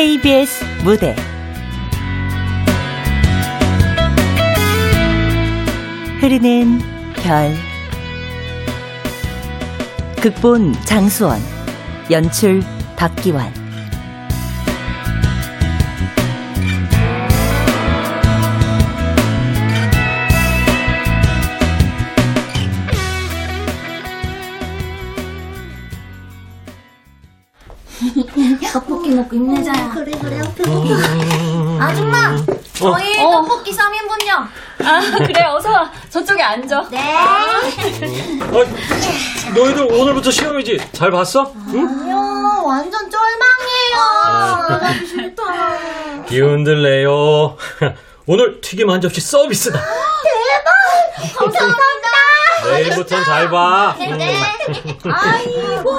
KBS 무대. 흐르는 별. 극본 장수원 연출 박기환 먹고 힘내자야. 그래 그래 배고파. 아줌마 저희 어. 떡볶이 3인분요. 아, 그래, 어서 와. 저쪽에 앉아. 네. 어, 너희들 오늘부터 시험이지? 잘 봤어? 응? 아니요 완전 쫄망이에요. 나가기 싫다. 기운들 내요. 오늘 튀김 한 접시 서비스다. 감사합니다. 내일부턴 잘 봐. 응. 네. 아이고.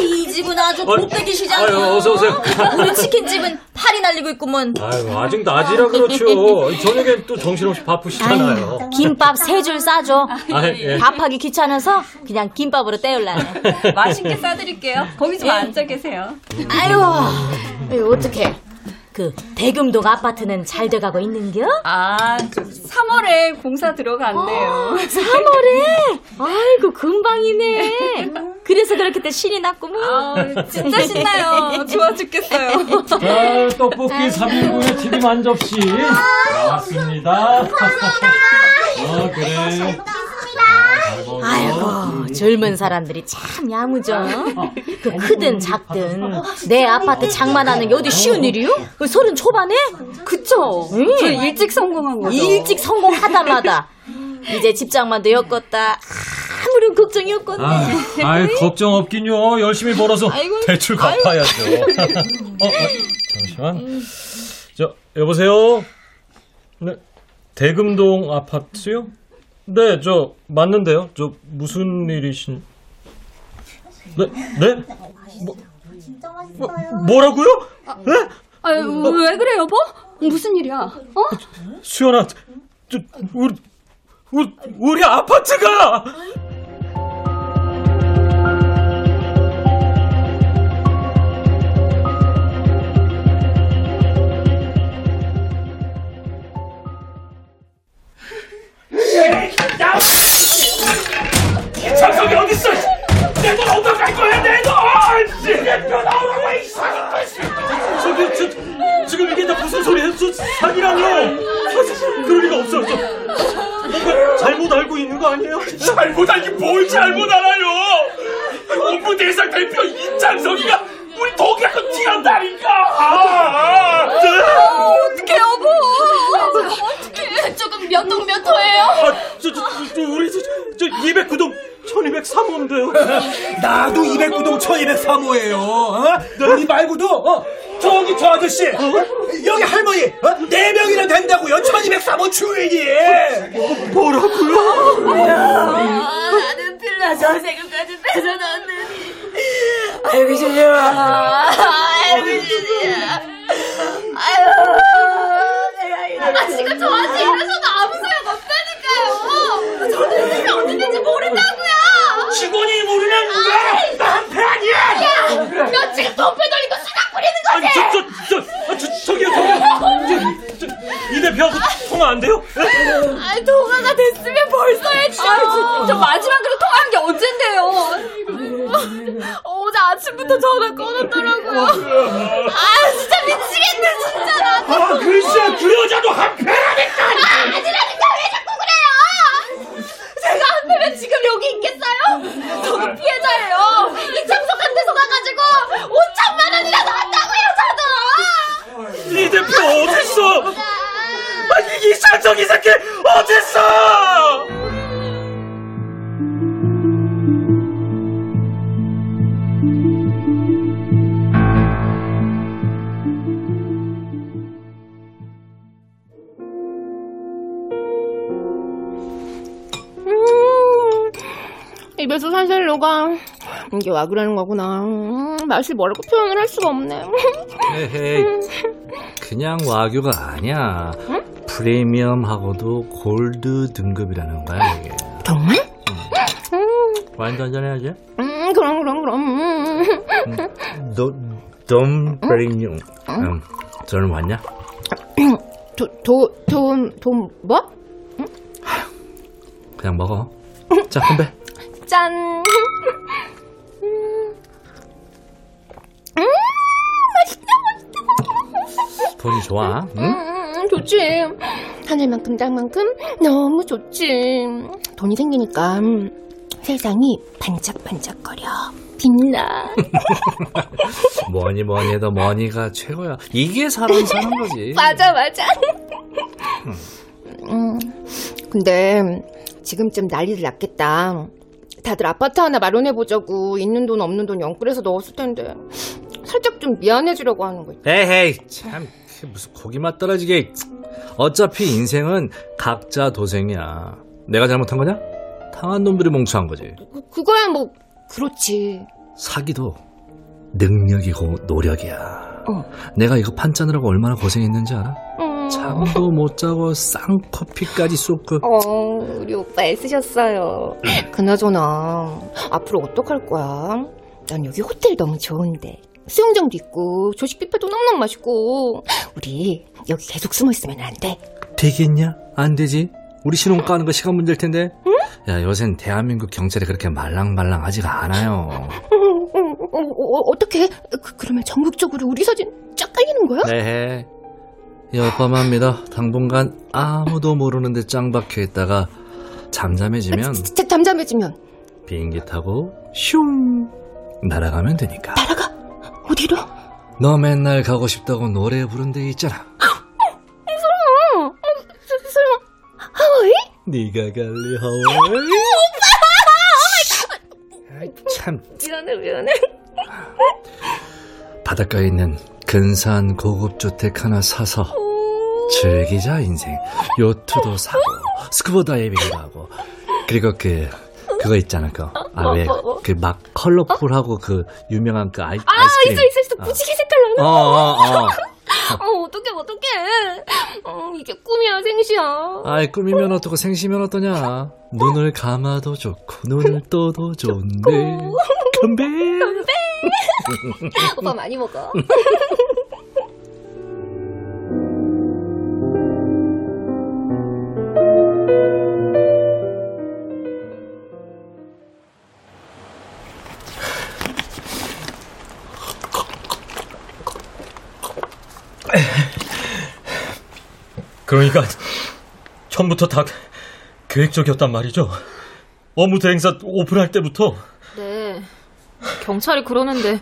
이 집은 아주 어, 곱빼기 시장. 아유, 어서 오세요. 우리 치킨집은 팔이 날리고 있구먼. 아유, 아직 낮이라 그렇죠. 저녁엔 또 정신없이 바쁘시잖아요. 김밥 세 줄 싸줘. 아, 예. 밥하기 귀찮아서 그냥 김밥으로 때울라네. 맛있게 싸드릴게요. 거기 좀 앉아 계세요. 아유, 아유 어떡해. 그 대금동 아파트는 잘 돼가고 있는겨? 아, 좀 3월에 공사 들어간대요. 3월에? 아이고 금방이네. 그래서 그렇게 때 신이 났구먼. 아, 진짜 신나요. 좋아 죽겠어요. 자, 떡볶이 3인분에 튀김 한 접시. 나왔습니다. 감사합니다. 어, 그래. 아이고 젊은 사람들이 참 야무져. 그 크든 작든 내 아파트 장만하는 게 어디 쉬운 일이요? 그 서른 초반에? 그쵸? 응. 저 일찍 성공한 거죠. 일찍 성공하다마다 이제 집장만도 엮었다. 아무런 걱정이 없건데. 아, 아이, 걱정 없긴요. 열심히 벌어서 아이고, 대출 갚아야죠. 어, 어, 잠시만. 저, 여보세요? 네, 대금동 아파트요? 네, 저, 맞는데요. 저, 무슨 일이신. 네, 네? 뭐, 진짜 맛있어요. 뭐라고요? 네? 아, 왜 그래, 여보? 무슨 일이야? 어? 수연아, 저, 우리, 우리, 우리 아파트가! 장석이 어딨어? 내돈 어떡할 거야 내 돈! 내돈 나오라고 이상한 것이! 저기, 저, 지금 이게 다 무슨 소리예요? 저, 사기라뇨! 그럴 리가 없어요. 저, 뭔가 잘못 알고 있는 거 아니에요? 잘못 알긴 뭘 잘못 알아요! 홍보대상 대표 이장석이가 우리 동기하고 튀었다니까! 어떡해, 여보! 어떡해. 조금 몇 동 몇 호예요? 아, 저, 저, 저, 저 우리, 저, 저 209동 1203호인데요. 나도 209동 1203호예요. 어? 우리 말고도 어? 저기 저 아저씨 여기 할머니 어? 4명이나 된다고요. 1203호 주인이. 나는 필라 전세금까지 뺏어놨느니. 아이고, 주지마. 아이고, 주지마. 아유, 내가 이런. 아, 지금 저한테 아무 소용 없다니까요. 저는 어디 있는지 모른다고요. 직원이 모르면 왜? 나한테 아니야. 너 지금 도패 돌리고 수작 부리는 아니, 거지? 저, 저, 저, 아, 저, 저기요, 저기요. 저, 저, 이 대표하고 통화 안 돼요? 아, 통화가 됐으면 벌써 했죠. 아, 저 마지막으로 통화한 게 언젠데요? 어제 아침부터 전화 끊었더라고요. 아, 진짜 미치겠네, 진짜. 나. 아 글쎄 그 여자도 한패라니까. 아니라니까 왜 자꾸? 제가 안 되면 지금 여기 있겠어요? 저도 피해자예요. 이창석한 데서 가가지고 5천만 원이라도 한다고요, 저도. 이 대표 어딨어? 아, 이, 이 새끼 어딨어? 살살 녹아. 이게 와 그러는 거구나. 음, 맛이 뭐라고 표현을 할 수가 없네. 헤헤 그냥 와규가 아니야 프리미엄하고도 골드 등급이라는 거야 이게 정말? 와인도 한잔 해야지 음, 그럼, 그럼, 그럼. 음. 너, 덤 프리미엄 음, 음, 저는 왔냐? 도, 도, 돈, 돈, 뭐? 그냥 먹어. 자, 건배. 짠! 돈이 좋아. 응? 음, 좋지. 하늘만큼 땅만큼 너무 좋지. 돈이 생기니까 음, 세상이 반짝반짝거려. 빛나. 뭐니 뭐니 해도 머니가 최고야. 이게 사람 사는 거지. 맞아, 맞아. 음, 근데 지금쯤 난리를 났겠다. 다들 아파트 하나 마련해보자고 있는 돈 없는 돈 영끌해서 넣었을 텐데 살짝 좀 미안해지려고 하는 거지. 에헤이 참 무슨 고기 맛 떨어지게. 어차피 인생은 각자 도생이야. 내가 잘못한 거냐? 당한 놈들이 몽투한 거지. 그, 그거야 뭐 그렇지. 사기도 능력이고 노력이야. 어. 내가 이거 판짜느라고 얼마나 고생했는지 알아? 음. 잠도 못 자고 쌍커피까지 쏟고 어, 우리 오빠 애쓰셨어요. 그나저나, 앞으로 어떡할 거야? 난 여기 호텔 너무 좋은데. 수영장도 있고, 조식 뷔페도 너무너무 맛있고. 우리 여기 계속 숨어 있으면 안 돼. 되겠냐? 안 되지. 우리 신혼 까는 거 시간 문제일 텐데. 야, 요샌 대한민국 경찰이 그렇게 말랑말랑하지가 않아요. 어, 어, 어떻게? 그, 그러면 전국적으로 우리 사진 쫙 깔리는 거야? 네. 여빠만 믿어. 당분간 아무도 모르는데 짱 박혀 있다가 잠잠해지면 진짜 잠잠해지면. 비행기 타고 슝 날아가면 되니까. 날아가? 어디로? 너 맨날 가고 싶다고 노래 부른 데 있잖아. 어, 하와이? 네가 갈래 하와이? 아이, 참 미안해, 미안해. 바닷가에 있는 근사한 고급 주택 하나 사서 즐기자 인생. 요트도 사고 스쿠버 다이빙도 하고 그리고 그 그거 있잖아 그거 아왜 그 막 컬러풀하고 그 유명한 그 아이, 아, 아이스크림 있어, 있어, 있어. 무지개 색깔 나는. 어어어 어, 어. 어, 어떡해, 어떡해. 어, 이게 꿈이야, 생시야. 아이 꾸미면 어떻고 생시면 어떠냐 눈을 감아도 좋고 눈을 떠도 좋은데 건배 오빠 많이 먹어. 그러니까 처음부터 다 계획적이었단 말이죠. 어무대 행사 오픈할 때부터 네. 경찰이 그러는데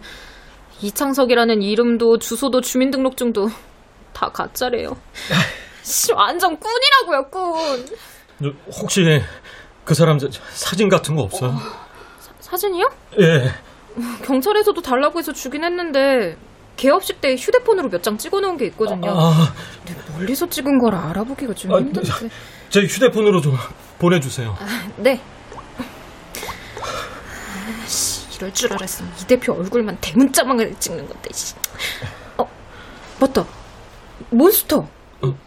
이창석이라는 이름도 주소도 주민등록증도 다 가짜래요. 씨, 완전 꾼이라고요, 꾼. 저, 혹시 그 사람 저- 사진 같은 거 없어요? 사진이요? 예. 경찰에서도 달라고 해서 주긴 했는데 개업식 때 휴대폰으로 몇 장 찍어놓은 게 있거든요. 아, 근데 멀리서 찍은 걸 알아보기가 좀 아, 힘든데. 제 휴대폰으로 좀 보내주세요. 네. 이럴 줄 알았으면 이 대표 얼굴만 대문자망을 찍는 건데. 씨. 어, 맞다. 몬스터.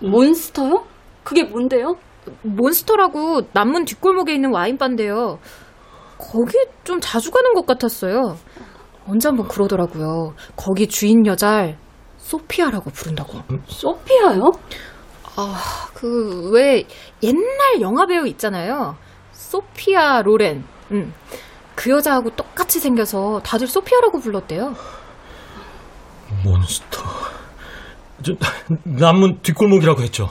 몬스터요? 그게 뭔데요? 몬스터라고 남문 뒷골목에 있는 와인바인데요. 거기 좀 자주 가는 것 같았어요. 언제 한번 그러더라고요. 거기 주인 여잘 소피아라고 부른다고. 소피아요? 그 왜 옛날 영화 배우 있잖아요. 소피아 로렌. 음. 그 여자하고 똑같이 생겨서 다들 소피아라고 불렀대요. 몬스터. 저, 남문 뒷골목이라고 했죠.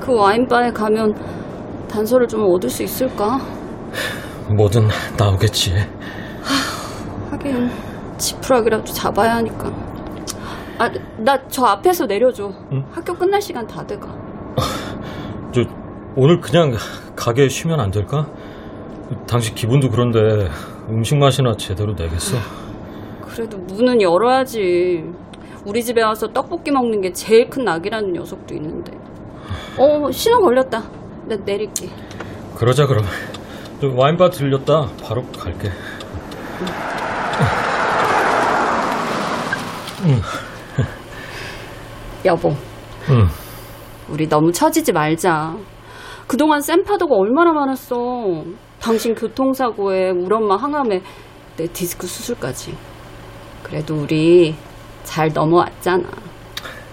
그 와인바에 가면 단서를 좀 얻을 수 있을까? 뭐든 나오겠지. 하긴 지푸라기라도 잡아야 하니까. 아, 나 저 앞에서 내려줘. 응? 학교 끝날 시간 다 돼가. 저 오늘 그냥 가게 쉬면 안 될까? 당신 기분도 그런데 음식 맛이나 제대로 내겠어? 그래도 문은 열어야지. 우리 집에 와서 떡볶이 먹는 게 제일 큰 낙이라는 녀석도 있는데. 어, 신호 걸렸다. 나 내릴게. 그러자 그럼. 저 와인바 들렸다. 바로 갈게. 여보, 응. 우리 너무 처지지 말자. 그동안 쌤파도가 얼마나 많았어. 당신 교통사고에 우리 엄마 항암에 내 디스크 수술까지. 그래도 우리 잘 넘어왔잖아.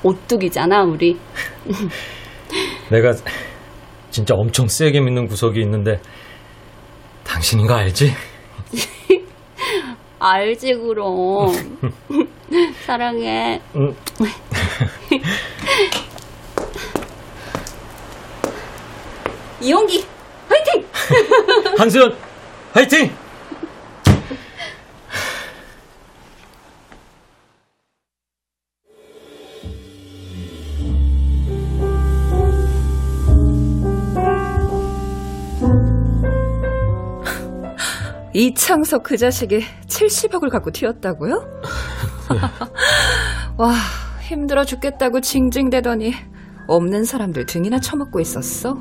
오뚝이잖아, 우리. 내가 진짜 엄청 세게 믿는 구석이 있는데 당신인 거 알지? 알지, 그럼. 사랑해. 응. 이용기, 화이팅! 한수연 화이팅! 이창석 그 자식이 70억을 갖고 튀었다고요? 와, 힘들어 죽겠다고 징징대더니 없는 사람들 등이나 쳐먹고 있었어?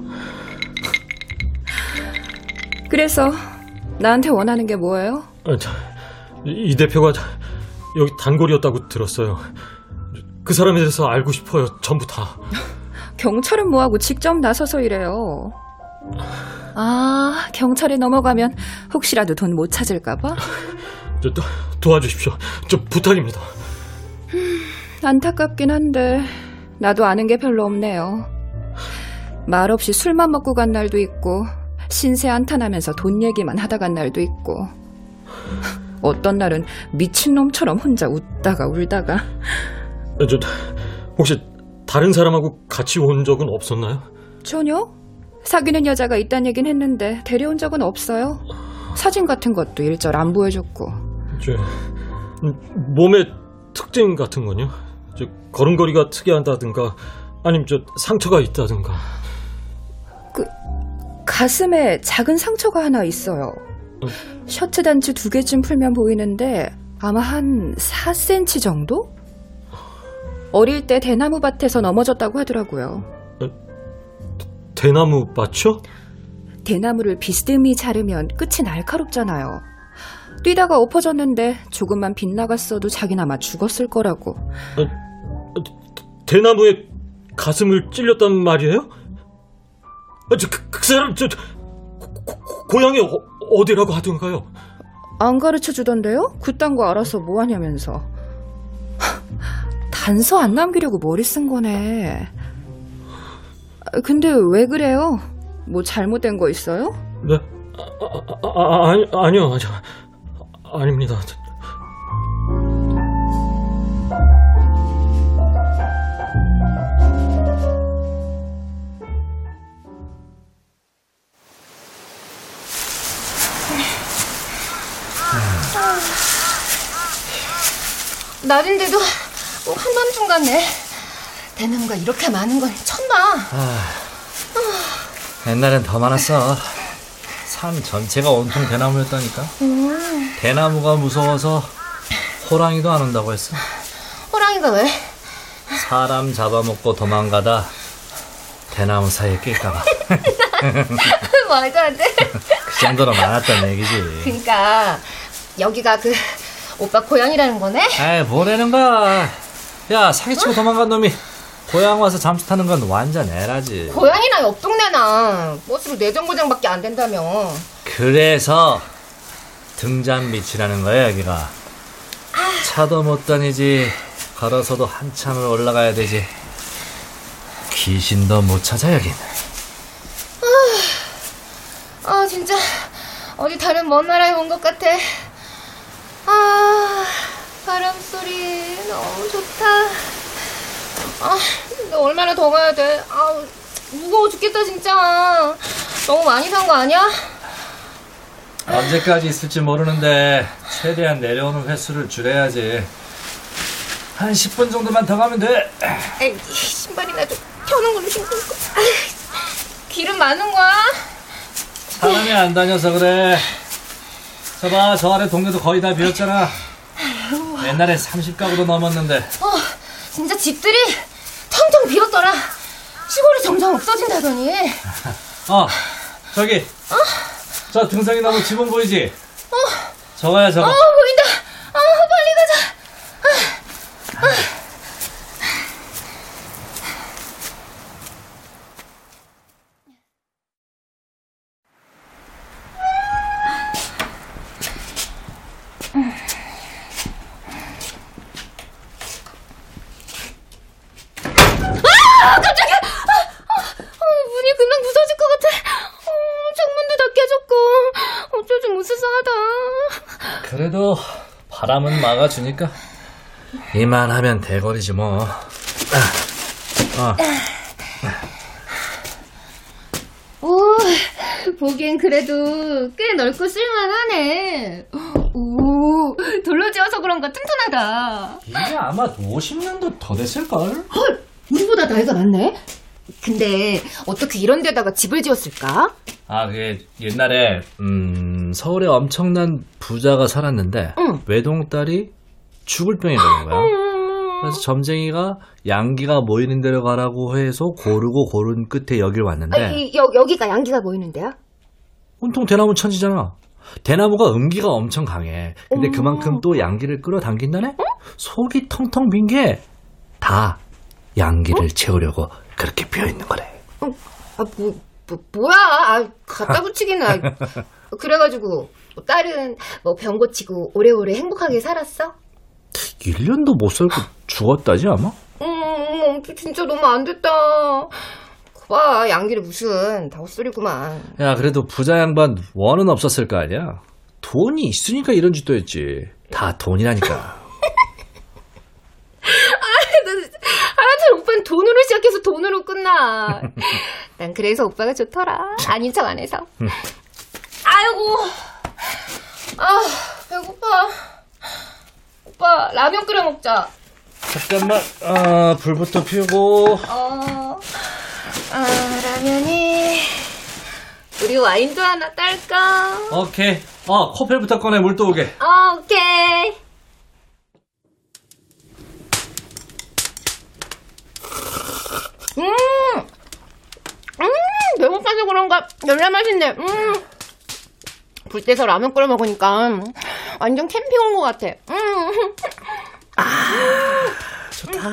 그래서 나한테 원하는 게 뭐예요? 아, 저, 이, 이 대표가 여기 단골이었다고 들었어요. 그 사람에 대해서 알고 싶어요. 전부 다. 경찰은 뭐하고 직접 나서서 이래요. 아, 경찰에 넘어가면 혹시라도 돈 못 찾을까봐? 저, 도, 도와주십시오. 좀 부탁입니다. 안타깝긴 한데, 나도 아는 게 별로 없네요. 말없이 술만 먹고 간 날도 있고, 신세 한탄하면서 돈 얘기만 하다 간 날도 있고, 어떤 날은 미친놈처럼 혼자 웃다가 울다가, 아, 저, 혹시 다른 사람하고 같이 온 적은 없었나요? 전혀? 사귀는 여자가 있단 얘긴 했는데, 데려온 적은 없어요. 사진 같은 것도 일절 안 보여줬고. 저, 음, 몸의 특징 같은 건요? 저, 걸음걸이가 특이하다든가, 아니면 저 상처가 있다든가. 가슴에 작은 상처가 하나 있어요. 셔츠 단추 두 개쯤 풀면 보이는데 아마 한 4cm 정도? 어릴 때 대나무 밭에서 넘어졌다고 하더라고요. 대나무 밭이요? 대나무를 비스듬히 자르면 끝이 날카롭잖아요. 뛰다가 엎어졌는데 조금만 빗나갔어도 자기는 아마 죽었을 거라고. 대나무에 가슴을 찔렸단 말이에요? 아, 저, 그, 그 사람, 저, 고, 고, 고향이 어, 어디라고 하던가요? 안 가르쳐 주던데요? 그딴 거 알아서 뭐 하냐면서. 단서 안 남기려고 머리 쓴 거네. 아, 근데 왜 그래요? 뭐 잘못된 거 있어요? 네? 아, 아, 아, 아니, 아니요, 아니요. 아닙니다. 날인데도 꼭 한밤중 같네. 대나무가 이렇게 많은 건 처음 봐. 아, 옛날엔 더 많았어. 산 전체가 온통 대나무였다니까. 음, 대나무가 무서워서 호랑이도 안 온다고 했어. 호랑이가 왜? 사람 잡아먹고 도망가다 대나무 사이에 낄까봐. 말도 안 돼. 그 정도로 많았단 얘기지. 그러니까 여기가 그 오빠 고향이라는 거네? 에이, 뭐라는 거야. 야, 사기치고 도망간 놈이 고향 와서 잠수 타는 건 완전 애라지. 고향이나 옆 동네나 버스로 내 정거장밖에 안 된다며. 그래서 등잔 밑이라는 거야, 여기가. 차도 못 다니지. 걸어서도 한참을 올라가야 되지. 귀신도 못 찾아, 여긴. 아 진짜 어디 다른 먼 나라에 온 것 같아. 아 바람 소리 너무 좋다. 아 근데 얼마나 더 가야 돼? 아 무거워 죽겠다 진짜. 너무 많이 산 거 아니야? 언제까지 있을지 모르는데 최대한 내려오는 횟수를 줄여야지. 한 10분 정도만 더 가면 돼. 에이, 신발이나 좀 펴는 걸로 신고. 아이, 기름 많은 거야? 사람이 안 다녀서 그래. 저봐, 저 아래 동네도 거의 다 비었잖아. 옛날엔 30가구도 넘었는데. 어, 진짜 집들이 텅텅 비었더라. 시골이 점점 없어진다더니. 어, 저기. 저 등성이 나무 지붕 보이지? 저거야, 저거. 어, 보인다. 아, 빨리 가자. 어, 문이 금방 부서질 것 같아. 어, 창문도 다 깨졌고, 어쩔 좀 무스스하다. 그래도 바람은 막아주니까 이만하면 대거리지 뭐. 아, 오, 보기엔 그래도 꽤 넓고 쓸만하네. 오, 돌로 지어서 그런가 튼튼하다. 이게 아마 50년도 더 됐을걸? 헐, 우리보다 나이가 많네. 근데 어떻게 이런 데다가 집을 지었을까? 아, 그게 옛날에 음, 서울에 엄청난 부자가 살았는데 응. 외동딸이 죽을 병에 걸린 거야. 그래서 점쟁이가 양기가 모이는 데로 가라고 해서 고르고 고른 끝에 여길 왔는데 아, 이, 여, 여기가 양기가 보이는데요? 온통 대나무 천지잖아. 대나무가 음기가 엄청 강해. 근데 그만큼 또 양기를 끌어당긴다네? 속이 텅텅 빈 게 다 양기를 채우려고 그렇게 비어 있는 거래. 아, 뭐, 뭐, 뭐야. 아, 갖다 붙이기는. 아, 그래가지고, 뭐 딸은 뭐 병 고치고 오래오래 행복하게 살았어? 1년도 못 살고 죽었다지 아마? 음, 진짜 너무 안 됐다. 봐, 양기를 무슨, 다 헛소리구만. 야, 그래도 부자 양반 원은 없었을 거 아니야? 돈이 있으니까 이런 짓도 했지. 다 돈이라니까. 하여튼 오빠는 돈으로 시작해서 돈으로 끝나. 난 그래서 오빠가 좋더라. 아닌 척 안 해서. 아이고. 아, 배고파. 오빠, 라면 끓여 먹자. 잠깐만, 아, 불부터 피우고. 어, 아, 라면이. 우리 와인도 하나 딸까? 오케이. 어, 코펠부터 꺼내, 물 또 오게. 어, 오케이. 음! 음! 배고파서 그런가, 열라 맛있네. 음! 불때서 라면 끓여 먹으니까 완전 캠핑 온 것 같아. 음! 좋다.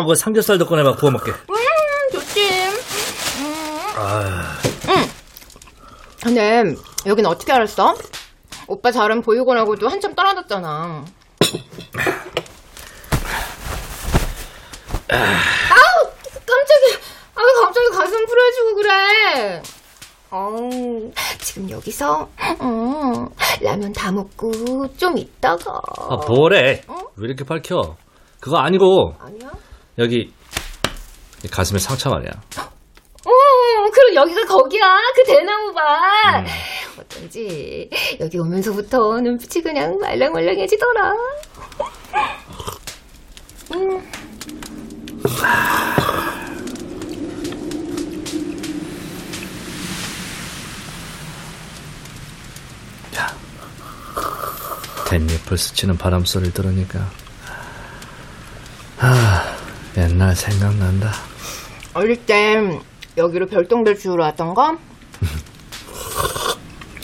어, 그 삼겹살도 꺼내봐, 구워 먹게. 음, 좋지. 아, 근데 여긴 어떻게 알았어? 오빠 잘은 보육원하고도 한참 떨어졌잖아. 아우 깜짝이야. 아 갑자기 가슴 풀어지고 그래. 어우, 지금 여기서 어, 라면 다 먹고 좀 있다가 아, 뭐래? 왜 이렇게 밝혀? 그거 아니고, 아니야? 여기, 이 가슴에 상처 말이야. 어, 그럼 여기가 거기야. 그 대나무밭. 어쩐지 여기 오면서부터 눈빛이 그냥 말랑말랑해지더라. 음. 댄잎을 스치는 바람 소리를 들으니까, 아, 옛날 생각난다. 어릴 때 여기로 별똥별 주우러 왔던 거?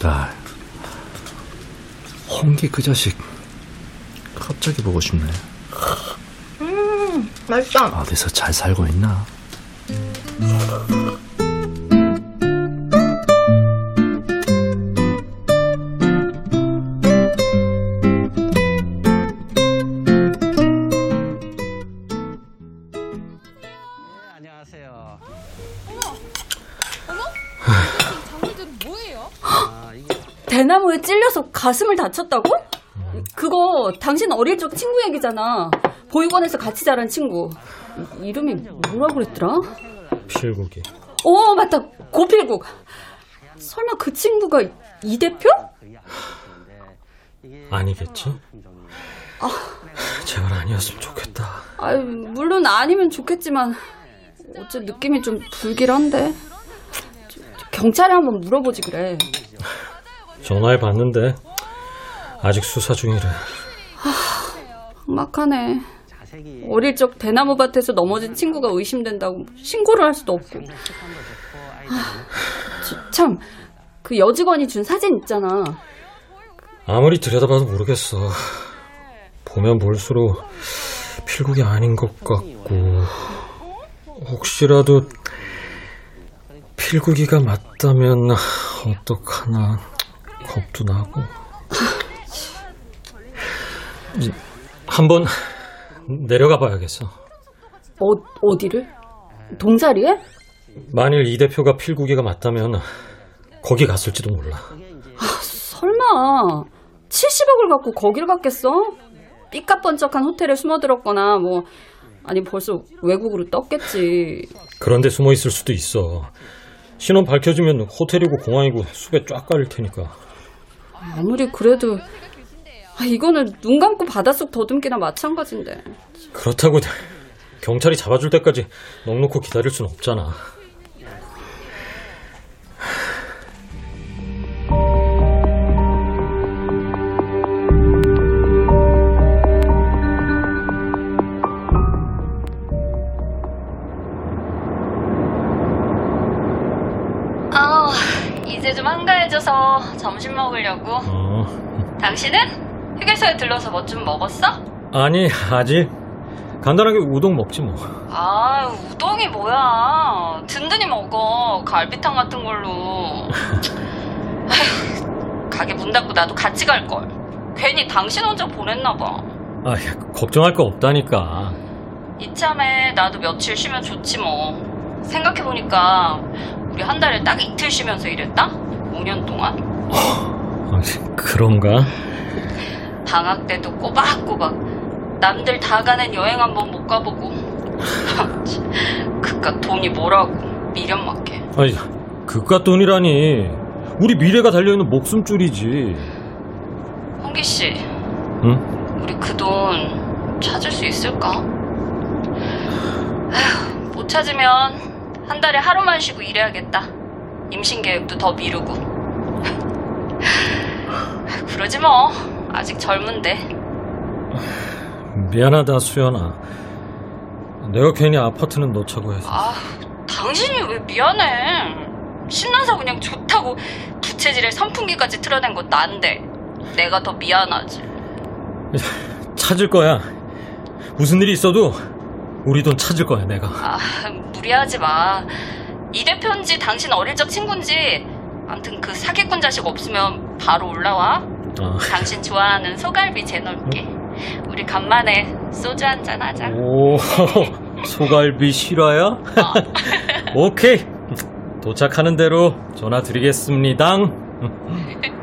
나, 홍기 그 자식, 갑자기 보고 싶네. 음, 맛있다. 어디서 잘 살고 있나? 대나무에 찔려서 가슴을 다쳤다고? 그거 당신 어릴 적 친구 얘기잖아. 보육원에서 같이 자란 친구. 이- 이름이 뭐라 그랬더라? 필국이. 어, 맞다. 고필국. 설마 그 친구가 이 대표? 아니겠지? 제발 아니었으면 좋겠다. 아유, 물론 아니면 좋겠지만 어째 느낌이 좀 불길한데. 경찰에 한번 물어보지 그래. 전화해 봤는데 아직 수사 중이래. 막하네. 어릴 적 대나무 밭에서 넘어진 친구가 의심된다고 신고를 할 수도 없고. 아, 저- 참, 그 여직원이 준 사진 있잖아. 아무리 들여다봐도 모르겠어. 보면 볼수록 필국이 아닌 것 같고 혹시라도 필국이가 맞다면 어떡하나 겁도 나고 한번 내려가 봐야겠어. 어, 어디를? 동사리에? 만일 이 대표가 필구기가 맞다면 거기 갔을지도 몰라. 아, 설마 70억을 갖고 거길 갔겠어? 삐까뻔쩍한 호텔에 숨어들었거나 뭐 아니 벌써 외국으로 떴겠지. 그런데 숨어 있을 수도 있어. 신원 밝혀지면 호텔이고 공항이고 숲에 쫙 깔릴 테니까. 아무리 그래도 아, 이거는 눈 감고 바닷속 더듬기나 마찬가지인데. 그렇다고 경찰이 잡아줄 때까지 넉넉히 기다릴 순 없잖아. 아, 해져서 점심 먹으려고. 어. 당신은 휴게소에 들러서 뭐 좀 먹었어? 아니 아직 간단하게 우동 먹지 뭐. 아, 우동이 뭐야? 든든히 먹어. 갈비탕 같은 걸로. 아휴, 가게 문 닫고 나도 같이 갈 걸. 괜히 당신 혼자 보냈나 봐. 아 걱정할 거 없다니까. 이참에 나도 며칠 쉬면 좋지 뭐. 생각해 보니까 우리 한 달에 딱 이틀 쉬면서 일했다? 5년 동안. 아, 그런가? 방학 때도 꼬박꼬박 남들 다 가는 여행 한번 못 가보고 그깟 돈이 뭐라고 미련 맞게 아니 그깟 돈이라니. 우리 미래가 달려있는 목숨줄이지. 홍기 씨 응? 우리 그 돈 찾을 수 있을까? 아휴, 못 찾으면 한 달에 하루만 쉬고 일해야겠다 임신 계획도 더 미루고 그러지 뭐 아직 젊은데 미안하다 수연아. 내가 괜히 아파트는 놓자고 해서. 아, 당신이 왜 미안해? 신나서 그냥 좋다고 부채질에 선풍기까지 틀어낸 거 난데 내가 더 미안하지. 찾을 거야. 무슨 일이 있어도 우리 돈 찾을 거야 내가. 아, 무리하지 마. 이 대표인지 당신 어릴 적 친구인지 아무튼 그 사기꾼 자식 없으면 바로 올라와. 아. 당신 좋아하는 소갈비 재놓을게. 우리 간만에 소주 한잔 하자. 오 소갈비 실화야? 오케이 도착하는 대로 전화 드리겠습니다.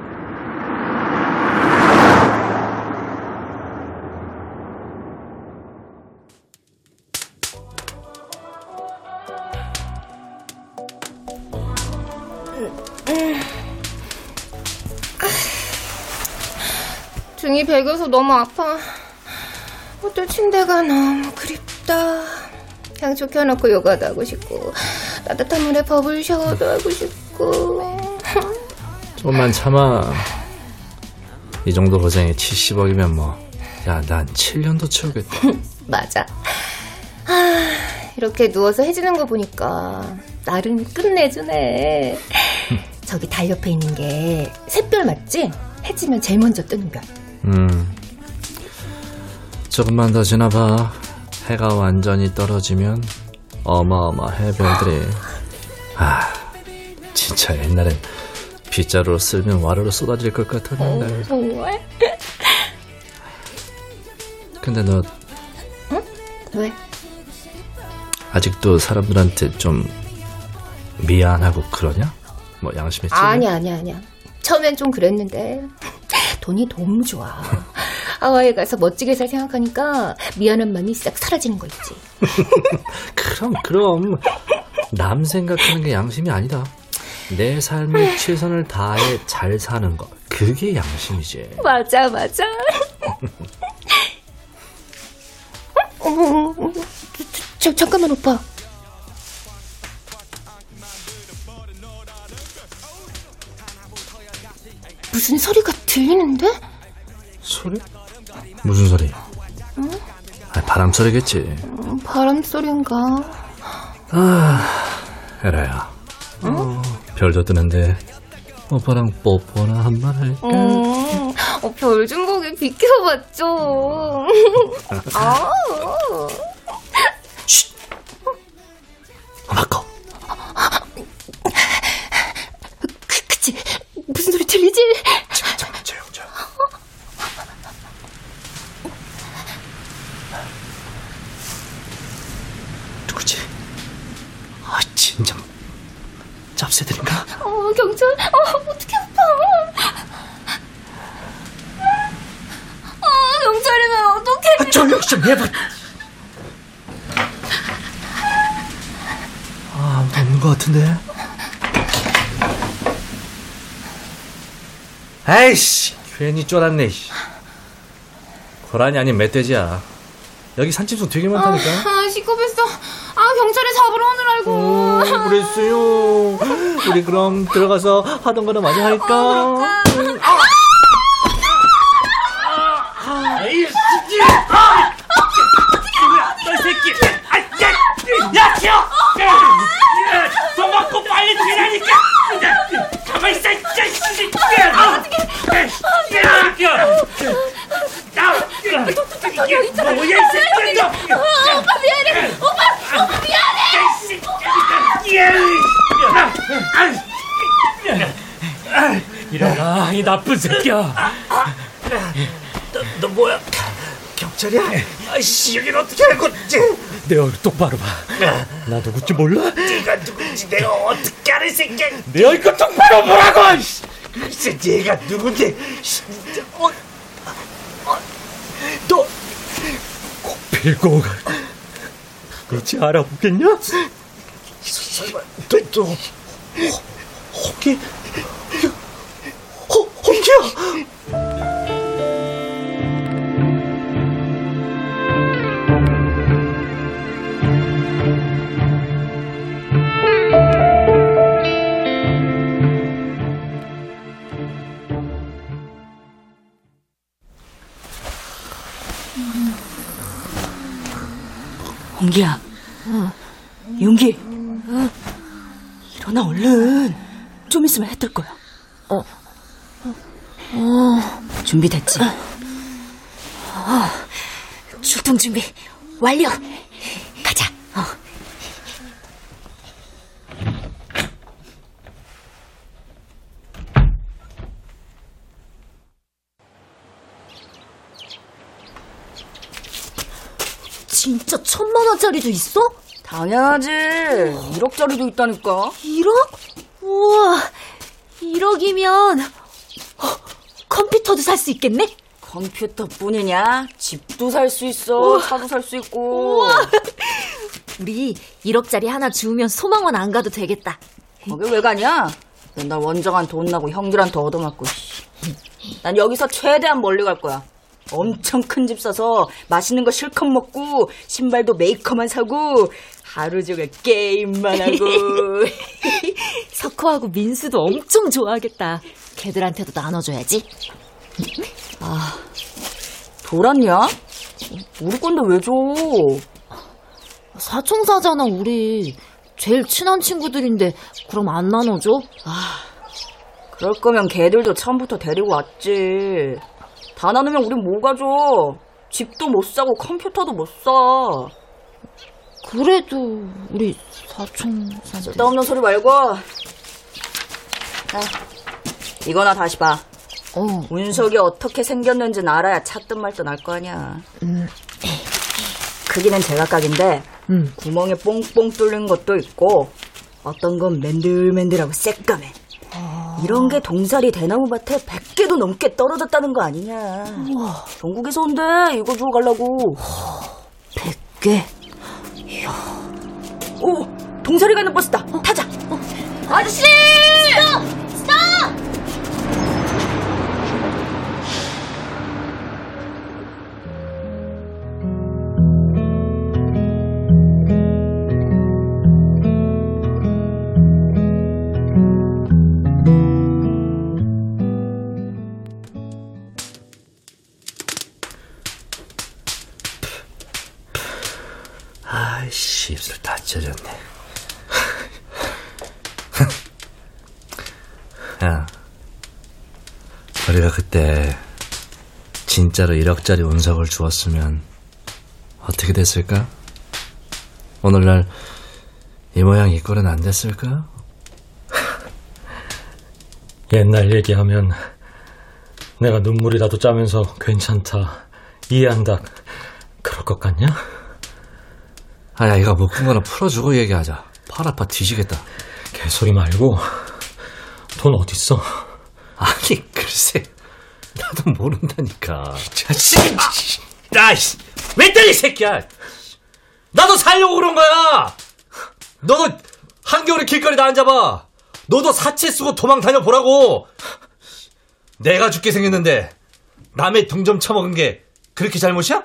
등이 베겨서 너무 아파. 호텔 침대가 너무 그립다. 향초 켜놓고 요가도 하고 싶고 따뜻한 물에 버블 샤워도 하고 싶고 좀만 참아. 이 정도 고생에 70억이면 뭐. 야, 난 7년도 채우겠다. 맞아. 아, 이렇게 누워서 해지는 거 보니까 나름 끝내주네. 저기 달 옆에 있는 게 샛별 맞지? 해지면 제일 먼저 뜨는 별. 음. 조금만 더 지나봐. 해가 완전히 떨어지면 어마어마 해별들이. 아, 진짜 옛날엔 빗자루로 쓸면 와르르 쏟아질 것 같았는데. 정말? 근데 너 왜? 아직도 사람들한테 좀 미안하고 그러냐? 뭐 양심에 찔려? 아니야, 아니야, 아니야. 처음엔 좀 그랬는데 돈이 너무 좋아. 하와이에 가서 멋지게 살 생각하니까 미안한 마음이 싹 사라지는 거 있지. 그럼 그럼 남 생각하는 게 양심이 아니다. 내 삶에 최선을 다해 잘 사는 거 그게 양심이지. 맞아, 맞아. 어머, 잠깐만, 오빠. 무슨 소리가 들리는데? 소리? 무슨 소리? 응? 아, 바람 소리겠지. 음, 바람 소리인가? 아, 에라야. 어, 별도 뜨는데 오빠랑 뽀뽀나 한번 할까? 음, 어, 별좀 보게 비켜봤죠. 아. 마 무슨 소리 들리지? 참, 조용, 조용. 누구지? 아, 진정. 짭새들인가? 어, 경찰. 어, 어떻게 아파. 어, 경찰이면 어떡해. 아, 조용 좀 해봐. 아, 아무도 없는 것 같은데. 아이씨, 괜히 쫄았네. 고라니 아닌 멧돼지야. 여기 산짐승 되게 많다니까. 아, 시급했어. 아, 경찰이 잡으러 오늘 알고. 오, 그랬어요. 우리 그럼 들어가서 하던 거나 마저 할까? 어, 에이, 아! 누구야, 너 새끼! 아, 야, 야, 튀어! 야, 손 맞고 빨리 튀라니까! 가만 있어, 이 자식이! 아, 어떡해! 야, 야, 야, 뭐야, 이 새끼! 너! 오빠 미안해. 오빠, 오빠 미안해. 일어나, 이 나쁜 새끼야! 너, 너 뭐야? 경찰이야? 아이씨, 여긴 어떻게 알고? 내 얼굴 똑바로 봐. 나 누군지 몰라? 누군지 내가 어떻게 알을 새끼야? 내 얼굴 똑바로 보라고! 글쎄, 네가 누군지. 어, 어, 너, 꼭 빌고 가. 그렇지 알아보겠냐? 설마, 너, 너? 홍, 홍기야! 홍기야. 용기. 일어나 얼른. 좀 있으면 해 뜰 거야. 어. 어. 준비됐지? 어, 출동 준비 완료. 가자. 어. 진짜 천만 원짜리도 있어? 당연하지. 1억짜리도 있다니까. 1억? 우와, 1억이면 컴퓨터도 살 수 있겠네? 컴퓨터뿐이냐? 집도 살 수 있어. 차도 살 수 있고. 우와. 우리 1억짜리 하나 주우면 소망원 안 가도 되겠다. 거기 왜 가냐? 맨날 원정한 돈 나고 형들한테 얻어맞고. 씨. 난 여기서 최대한 멀리 갈 거야. 엄청 큰 집 사서 맛있는 거 실컷 먹고 신발도 메이커만 사고 하루 종일 게임만 하고 석호하고 민수도 엄청 좋아하겠다. 걔들한테도 나눠줘야지. 아 돌았냐? 우리 건데 왜 줘? 사총사잖아 우리. 제일 친한 친구들인데 그럼 안 나눠줘? 아 그럴 거면 걔들도 처음부터 데리고 왔지. 다 나누면 우린 뭐 가 져? 집도 못 사고 컴퓨터도 못 사. 그래도 우리 사총사 쓸데없는 소리 말고. 자, 이거나 다시 봐. 어. 운석이 어떻게 생겼는지는 알아야 찾든 말든 알 거 아니야. 음. 크기는 제각각인데 음. 구멍에 뽕뽕 뚫린 것도 있고 어떤 건 맨들맨들하고 새까매. 아. 이런 게 동사리 대나무밭에 100개도 넘게 떨어졌다는 거 아니냐. 우와. 전국에서 온대. 이거 주워 가려고. 100개? 오! 동사리 가는 버스다. 타자. 아저씨! 스톱! 진짜로 1억짜리 운석을 주었으면 어떻게 됐을까? 오늘날 이 모양 이 꼴은 안 됐을까? 옛날 얘기하면 내가 눈물이라도 짜면서 괜찮다, 이해한다, 그럴 것 같냐? 아야, 이거 묶은 거나 풀어주고 얘기하자. 팔 아파 뒤지겠다. 개소리 말고 돈 어딨어? 아니 글쎄 나도 모른다니까 자식! 아 이씨! 왜 때리, 이 새끼야! 나도 살려고 그런 거야! 너도 한겨울에 길거리에 앉아봐! 너도 사채 쓰고 도망 다녀보라고! 내가 죽게 생겼는데, 남의 돈좀 처먹은 게 그렇게 잘못이야?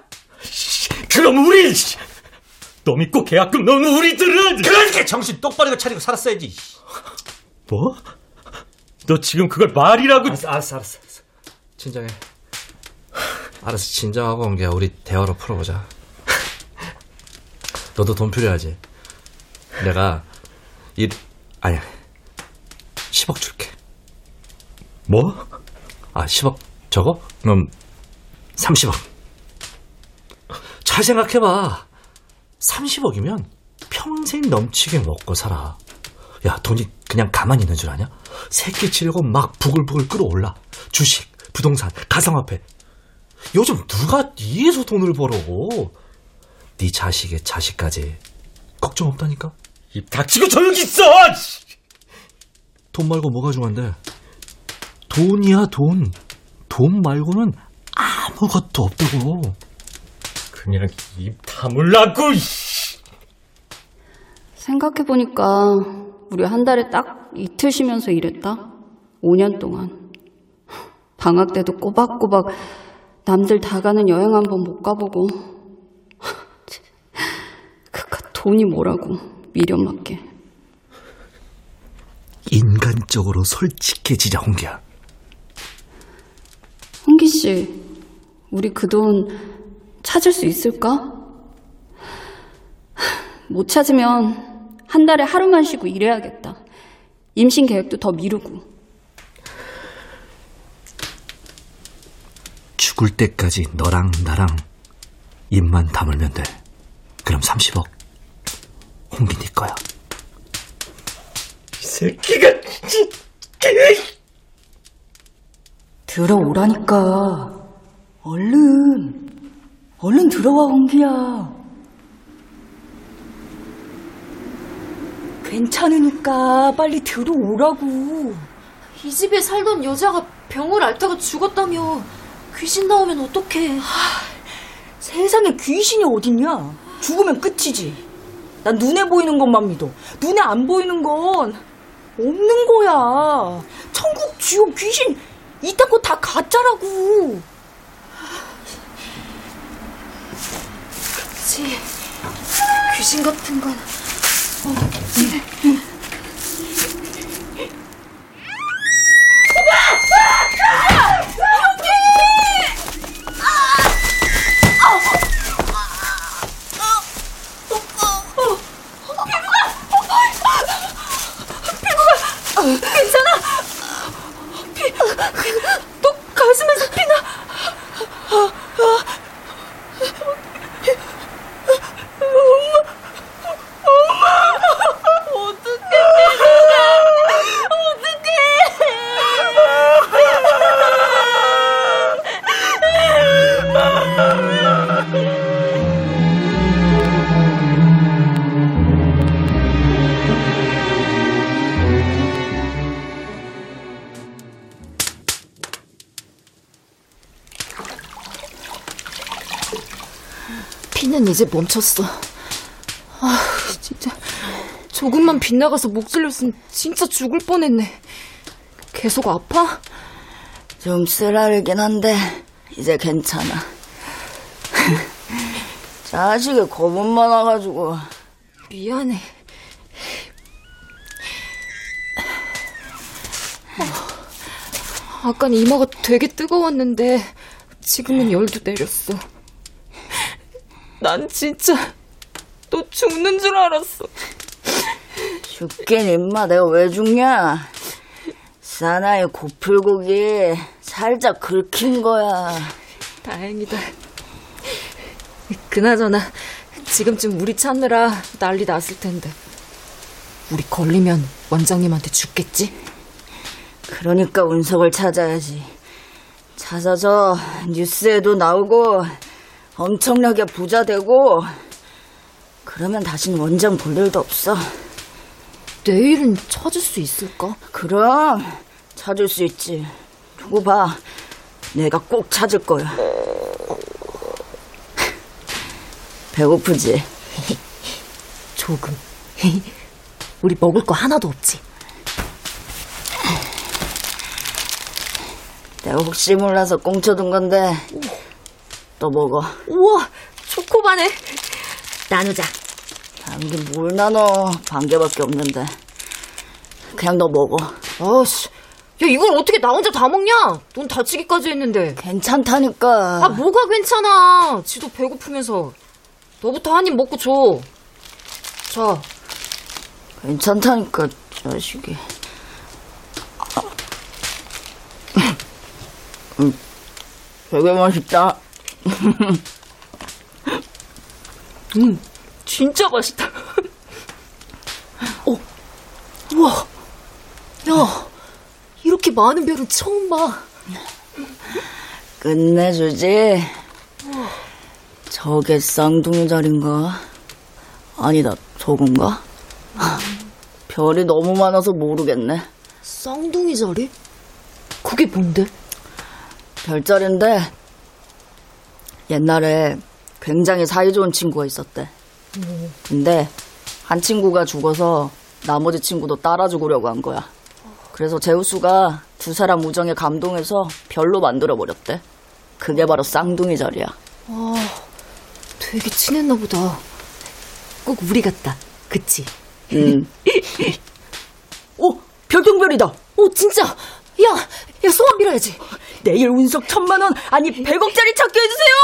그럼 우리! 너 믿고 계약금 넣은 우리들은! 그러니까 정신 똑바로 차리고 살았어야지! 뭐? 너 지금 그걸 말이라고. 알았어 알았어, 알았어. 진정해. 알았어 진정하고 온게 우리 대화로 풀어보자. 너도 돈 필요하지? 내가 일 아니야. 10억 줄게. 뭐? 아 10억 저거? 그럼 30억. 잘 생각해봐. 30억이면 평생 넘치게 먹고 살아. 야 돈이 그냥 가만히 있는 줄 아냐? 새끼 치려고 막 부글부글 끌어올라. 주식, 부동산, 가상화폐 요즘 누가 이에서 돈을 벌어 네 자식의 자식까지 걱정 없다니까 입 닥치고 조용히 있어! 돈 말고 뭐가 중요한데 돈이야 돈 돈 말고는 아무것도 없다고 그냥 입 다물라고! 생각해보니까 우리 한 달에 딱 이틀 쉬면서 일했다. 5년 동안. 방학 때도 꼬박꼬박 남들 다 가는 여행 한 번 못 가보고. 그깟 돈이 뭐라고 미련 맞게. 인간적으로 솔직해지자 홍기야 홍기 씨, 우리 그 돈 찾을 수 있을까? 못 찾으면 한 달에 하루만 쉬고 일해야겠다. 임신 계획도 더 미루고. 죽을 때까지 너랑 나랑 입만 다물면 돼 그럼 30억 홍기 네 거야 이 새끼가, 들어오라니까. 얼른. 얼른 들어와, 홍기야. 괜찮으니까 빨리 들어오라고. 이 집에 살던 여자가 병을 앓다가 죽었다며 귀신 나오면 어떡해. 세상에 귀신이 어딨냐? 죽으면 끝이지. 난 눈에 보이는 것만 믿어. 눈에 안 보이는 건 없는 거야. 천국, 지옥, 귀신 이딴 거 다 가짜라고. 그치. 귀신 같은 건. 괜찮아? 피, 또 가슴에서 피 피는 이제 멈췄어. 아, 진짜. 조금만 빗나가서 목 들렸으면 진짜 죽을 뻔했네. 계속 아파? 좀 쓰라리긴 한데 이제 괜찮아. 자식이 겁은 많아가지고 미안해. 어, 아깐 이마가 되게 뜨거웠는데 지금은 열도 내렸어. 난 진짜 너 죽는 줄 알았어. 죽긴 임마 내가 왜 죽냐? 사나이 고풀고기 살짝 긁힌 거야. 다행이다. 그나저나 지금쯤 우리 찾느라 난리 났을 텐데. 우리 걸리면 원장님한테 죽겠지? 그러니까 운석을 찾아야지. 찾아서 뉴스에도 나오고 엄청나게 부자 되고 그러면 다신 원장 볼 일도 없어. 내일은 찾을 수 있을까? 그럼 찾을 수 있지. 두고 봐. 내가 꼭 찾을 거야. 배고프지? 조금. 우리 먹을 거 하나도 없지. 내가 혹시 몰라서 꽁쳐둔 건데 또 먹어. 우와, 초코바네. 나누자. 담긴 뭘 나눠. 반 개밖에 없는데. 그냥 너 먹어. 아씨, 야 이걸 어떻게 나 혼자 다 먹냐? 넌 다치기까지 했는데. 괜찮다니까. 아 뭐가 괜찮아? 지도 배고프면서. 너부터 한 입 먹고 줘. 자, 괜찮다니까 자식이. 음, 되게 맛있다. 음, 진짜 맛있다. 어, 우와. 야, 이렇게 많은 별은 처음 봐. 끝내주지. 저게 쌍둥이 자리인가? 아니다, 저건가? 별이 너무 많아서 모르겠네. 쌍둥이 자리? 그게 뭔데? 별자리인데 옛날에 굉장히 사이좋은 친구가 있었대. 근데 한 친구가 죽어서 나머지 친구도 따라 죽으려고 한 거야. 그래서 제우스가 두 사람 우정에 감동해서 별로 만들어 버렸대. 그게 바로 쌍둥이 자리야. 아, 되게 친했나 보다. 꼭 우리 같다. 그치? 응. 오, 별똥별이다. 오, 진짜. 야, 야, 소원 빌어야지. 내일 운석 천만 원, 아니 100억짜리 찾게 해주세요.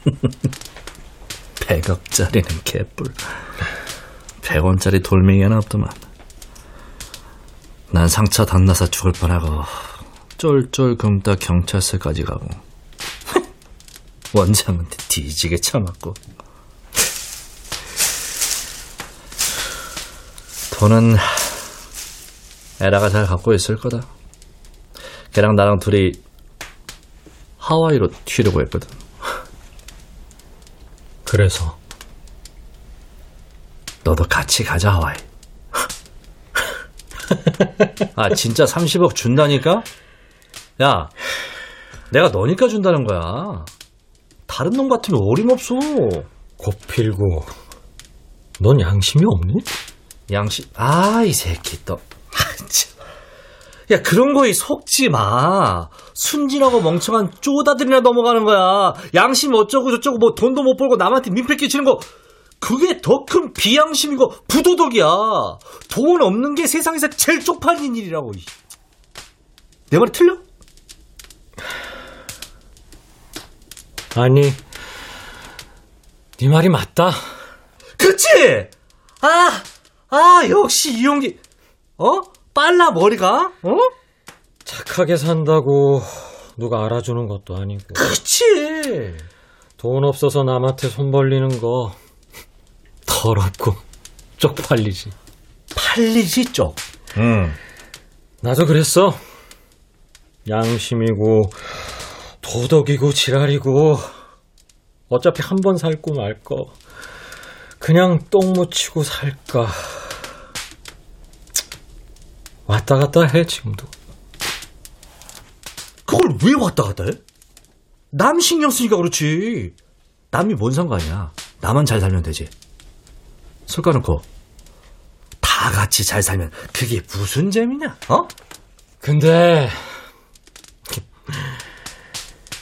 백억짜리는 개뿔. 100원짜리 돌멩이 하나 없더만. 난 상처 단나서 죽을 뻔하고 쫄쫄 굶다 경찰서까지 가고 원장한테 뒤지게 참았고 돈은 에라가 잘 갖고 있을 거다. 걔랑 나랑 둘이 하와이로 튀려고 했거든. 그래서 너도 같이 가자 하와이. 아 진짜 30억 준다니까? 야, 내가 너니까 준다는 거야. 다른 놈 같으면 어림없어. 고필고 넌 양심이 없니? 양심, 아, 이 새끼 또. 아, 참. 야, 그런 거에 속지 마. 순진하고 멍청한 쪼다들이나 넘어가는 거야. 양심 어쩌고 저쩌고 뭐 돈도 못 벌고 남한테 민폐 끼치는 거. 그게 더 큰 비양심이고 부도덕이야. 돈 없는 게 세상에서 제일 쪽팔린 일이라고. 이. 내 말이 틀려? 아니 네 말이 맞다. 그치? 아, 아, 역시 이용기. 어? 빨라, 머리가? 어? 착하게 산다고 누가 알아주는 것도 아니고. 그치. 돈 없어서 남한테 손 벌리는 거 더럽고 쪽 팔리지. 팔리지, 쪽. 응. 나도 그랬어. 양심이고 도덕이고 지랄이고 어차피 한 번 살고 말 거. 그냥 똥 묻히고 살까. 왔다 갔다 해 지금도. 그걸 왜 왔다 갔다 해? 남 신경 쓰니까 그렇지. 남이 뭔 상관이야. 나만 잘 살면 되지. 술 까놓고 다 같이 잘 살면 그게 무슨 재미냐? 어? 근데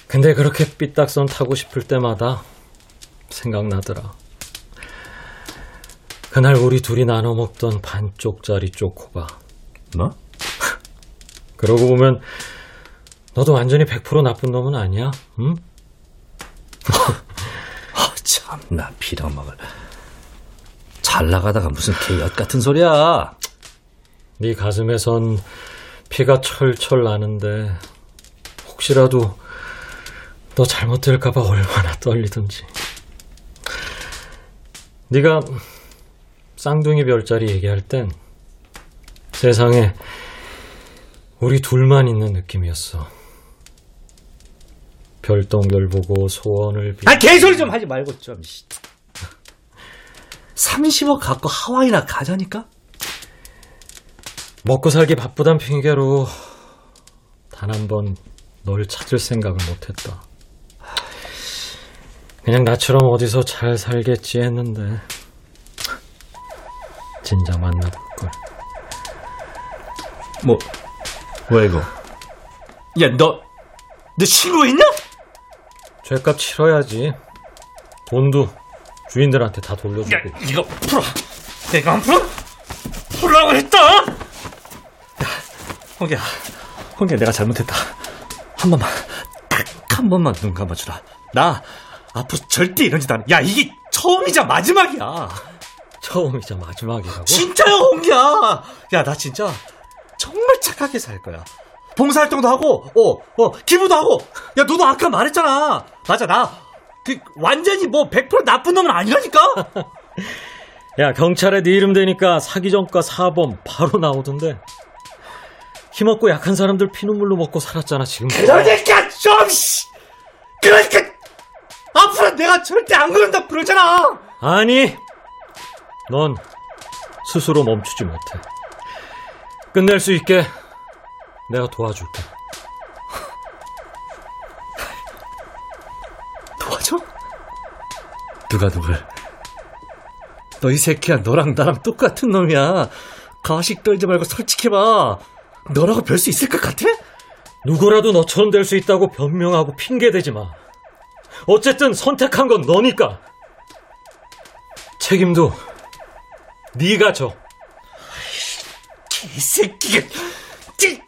근데 그렇게 삐딱선 타고 싶을 때마다 생각나더라. 그날 우리 둘이 나눠 먹던 반쪽짜리 쪼코바. 뭐? 그러고 보면 너도 완전히 100% 나쁜 놈은 아니야. 응? 아, 참나 빌어먹을. 잘 나가다가 무슨 개엿 같은 소리야. 네 가슴에선 피가 철철 나는데 혹시라도 너 잘못될까봐 얼마나 떨리던지. 네가 쌍둥이 별자리 얘기할 땐 세상에 우리 둘만 있는 느낌이었어. 별똥별 보고 소원을 빌. 아 개소리 좀 하지 말고 좀. 30억 갖고 하와이나 가자니까? 먹고 살기 바쁘단 핑계로 단 한 번 널 찾을 생각을 못했다. 그냥 나처럼 어디서 잘 살겠지 했는데 진작 만나볼걸. 뭐, 왜 이거? 야, 너, 너 신고했냐? 죄값 치러야지. 돈도 주인들한테 다 돌려주고. 야, 이거 풀어. 내가 안 풀어? 풀라고 했다! 야, 홍기야, 홍기야, 내가 잘못했다. 한 번만, 딱 한 번만 눈 감아주라. 나, 앞으로 절대 이런 짓안 해. 야, 이게 처음이자 마지막이야. 처음이자 마지막이라고? 진짜야, 홍기야! 야, 나 진짜 정말 착하게 살 거야. 봉사활동도 하고, 어, 어, 기부도 하고. 야, 너도 아까 말했잖아. 맞아, 나, 그, 완전히 뭐, 100% 나쁜 놈은 아니라니까? 야, 경찰에 네 이름 대니까 사기 전과 사범 바로 나오던데. 힘없고 약한 사람들 피눈물로 먹고 살았잖아, 지금. 그러니까 좀, 씨! 그러니까, 앞으로 내가 절대 안 그런다 그러잖아! 아니, 넌 스스로 멈추지 못해. 끝낼 수 있게 내가 도와줄게. 도와줘? 누가 누굴? 너 이 새끼야, 너랑 나랑 똑같은 놈이야. 가식 떨지 말고 솔직해봐. 너라고 별 수 있을 것 같아? 누구라도 너처럼 될 수 있다고 변명하고 핑계대지 마. 어쨌든 선택한 건 너니까. 책임도 네가 져. 개새끼가, 찌,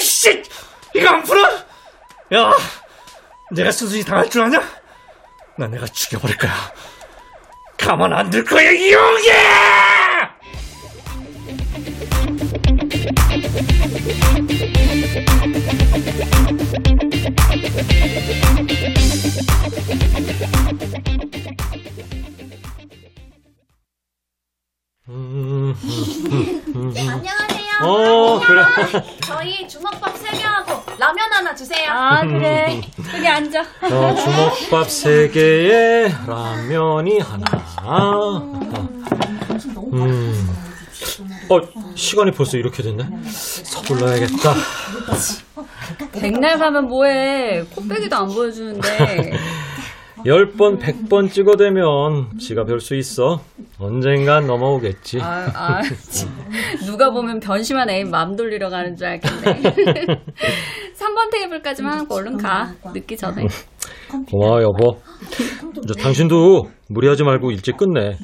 씨, 이거 안 풀어? 야, 내가 수술이 당할 줄 아냐? 나 내가 죽여버릴 거야. 가만 안 둘 거야, 이용해! 안녕하세요. 어, 그래. 저희 주먹밥 3개 하고 라면 하나 주세요. 아, 그래. 여기 앉아. 어, 주먹밥 세 개에 라면이 하나. 음. 어, 시간이 벌써 이렇게 됐네? 서둘러야겠다. 백날 가면 뭐해. 코빼기도 안 보여주는데. 열 번, 백번 찍어대면 지가 별 수 있어. 언젠간 넘어오겠지. 아, 아, 참. 누가 보면 변심한 애인 맘 돌리러 가는 줄 알겠네. 3번 테이블까지만 하고 얼른 가. 늦기 전에. 고마워, 여보. 저, 당신도 무리하지 말고 일찍 끝내.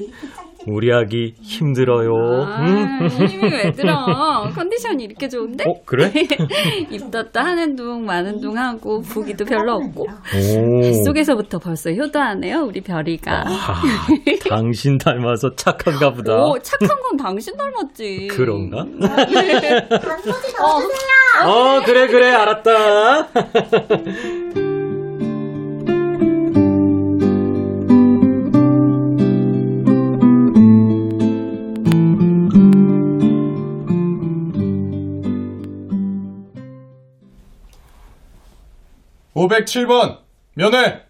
무리하기 힘들어요. 아, 음? 힘이 왜 들어? 컨디션이 이렇게 좋은데? 어, 그래? 입 떴다 하는 둥 마는 둥 하고 부기도 별로 없고 오. 속에서부터 벌써 효도하네요 우리 별이가 아, 당신 닮아서 착한가 보다. 오 착한 건 당신 닮았지 그런가? 어, 어, 그래, 그래, 알았다. 오백칠 번 면회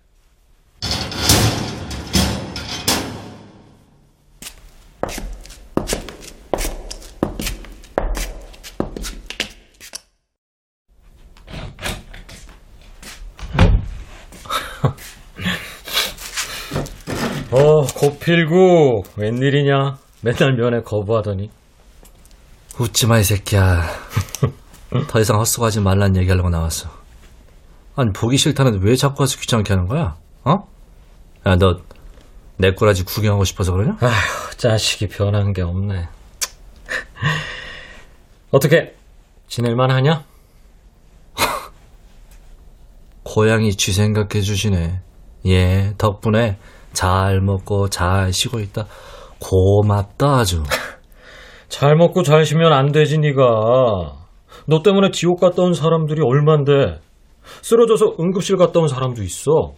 어, 고필구, 웬일이냐? 맨날 면회 거부하더니. 웃지 마, 이 새끼야. 더 이상 헛소가지 말란 얘기하려고 나왔어. 아니, 보기 싫다는데 왜 자꾸 와서 귀찮게 하는 거야? 어? 야, 너, 내 꼬라지 구경하고 싶어서 그러냐? 아휴, 자식이 변한 게 없네. 어떻게, 지낼만 하냐? 고양이 쥐 생각해 주시네. 예, 덕분에 잘 먹고 잘 쉬고 있다. 고맙다, 아주. 잘 먹고 잘 쉬면 안 되지, 니가. 너 때문에 지옥 갔다 온 사람들이 얼만데. 쓰러져서 응급실 갔다 온 사람도 있어.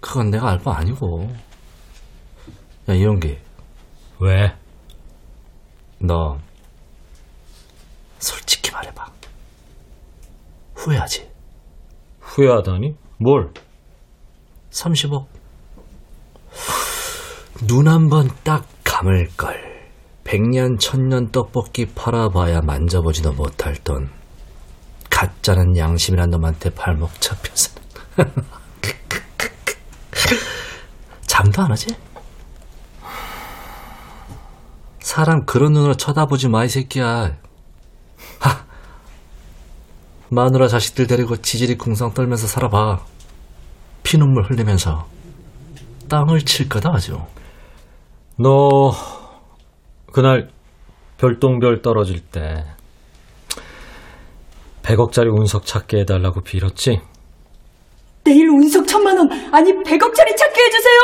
그건 내가 알 바 아니고. 야, 이런게. 왜? 너 솔직히 말해봐. 후회하지? 후회하다니? 뭘? 30억. 눈 한 번 딱 감을걸. 백년 천년 떡볶이 팔아봐야 만져보지도 못할 돈. 가짜는 양심이란 놈한테 발목 잡혀서. 잠도 안 하지? 사람 그런 눈으로 쳐다보지 마, 이 새끼야. 하. 마누라 자식들 데리고 지질이 궁상 떨면서 살아봐. 피눈물 흘리면서 땅을 칠 거다, 아주. 너 그날 별똥별 떨어질 때 100억짜리 운석 찾게 해달라고 빌었지? 내일 운석 천만 원 아니 100억짜리 찾게 해주세요.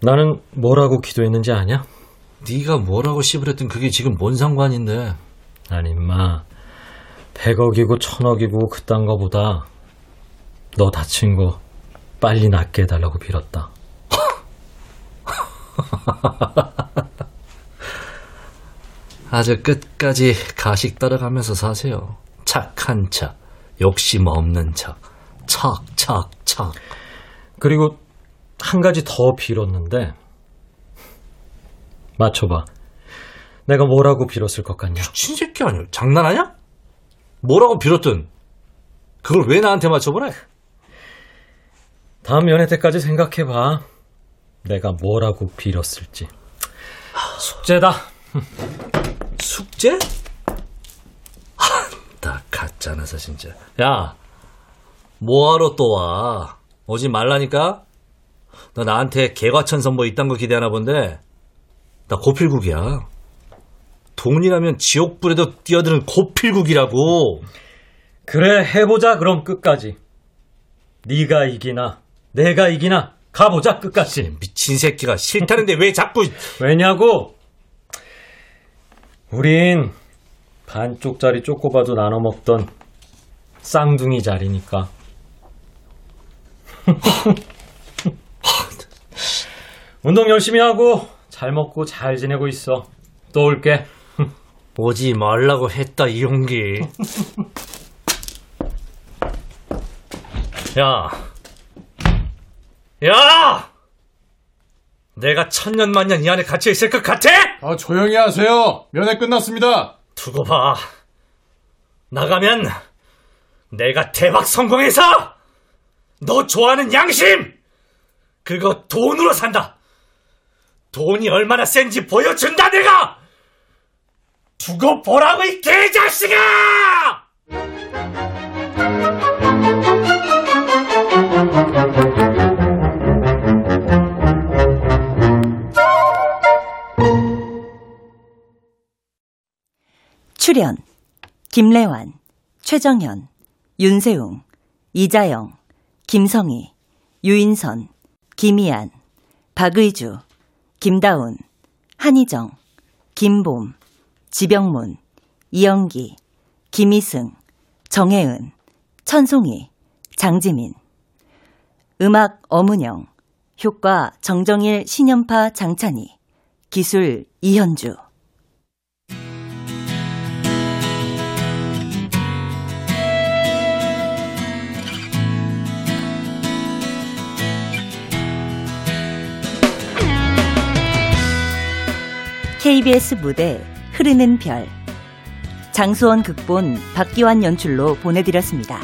나는 뭐라고 기도했는지 아냐? 네가 뭐라고 씹으랬든 그게 지금 뭔 상관인데. 아니 임마 100억이고 1000억이고 그딴 거보다 너 다친 거 빨리 낫게 해달라고 빌었다. 아주 끝까지 가식 따라가면서 사세요. 착한 척, 욕심 없는 척, 척, 척, 척. 그리고 한 가지 더 빌었는데 맞춰봐. 내가 뭐라고 빌었을 것 같냐? 미친 새끼 아니야? 장난하냐? 뭐라고 빌었든 그걸 왜 나한테 맞춰보래? 다음 연애 때까지 생각해봐. 내가 뭐라고 빌었을지. 숙제다. 숙제? 나 가짜나서 진짜. 야, 뭐하러 또 와? 오지 말라니까? 너 나한테 개과천 선보 이딴 거 기대하나 본데? 나 고필국이야. 돈이라면 지옥불에도 뛰어드는 고필국이라고. 그래 해보자 그럼 끝까지. 네가 이기나 내가 이기나 가보자 끝까지. 미친 새끼가 싫다는데 왜 자꾸 왜냐고? 우린 반쪽짜리 쪼꼬바도 나눠 먹던 쌍둥이 자리니까. 운동 열심히 하고 잘 먹고 잘 지내고 있어. 또 올게. 오지 말라고 했다 이용기. 야, 야, 내가 천년만년 이 안에 갇혀 있을 것 같아? 아, 조용히 하세요. 면회 끝났습니다. 두고 봐. 나가면 내가 대박 성공해서 너 좋아하는 양심 그거 돈으로 산다. 돈이 얼마나 센지 보여준다 내가. 두고 보라고 이 개자식아! 출연 김래환, 최정현, 윤세웅, 이자영, 김성희, 유인선, 김희안, 박의주, 김다운, 한희정, 김봄, 지병문, 이영기, 김희승, 정혜은, 천송이, 장지민. 음악 어문영 효과 정정일 신연파 장찬희 기술 이현주 KBS 무대 흐르는 별 장수원 극본 박기환 연출로 보내드렸습니다.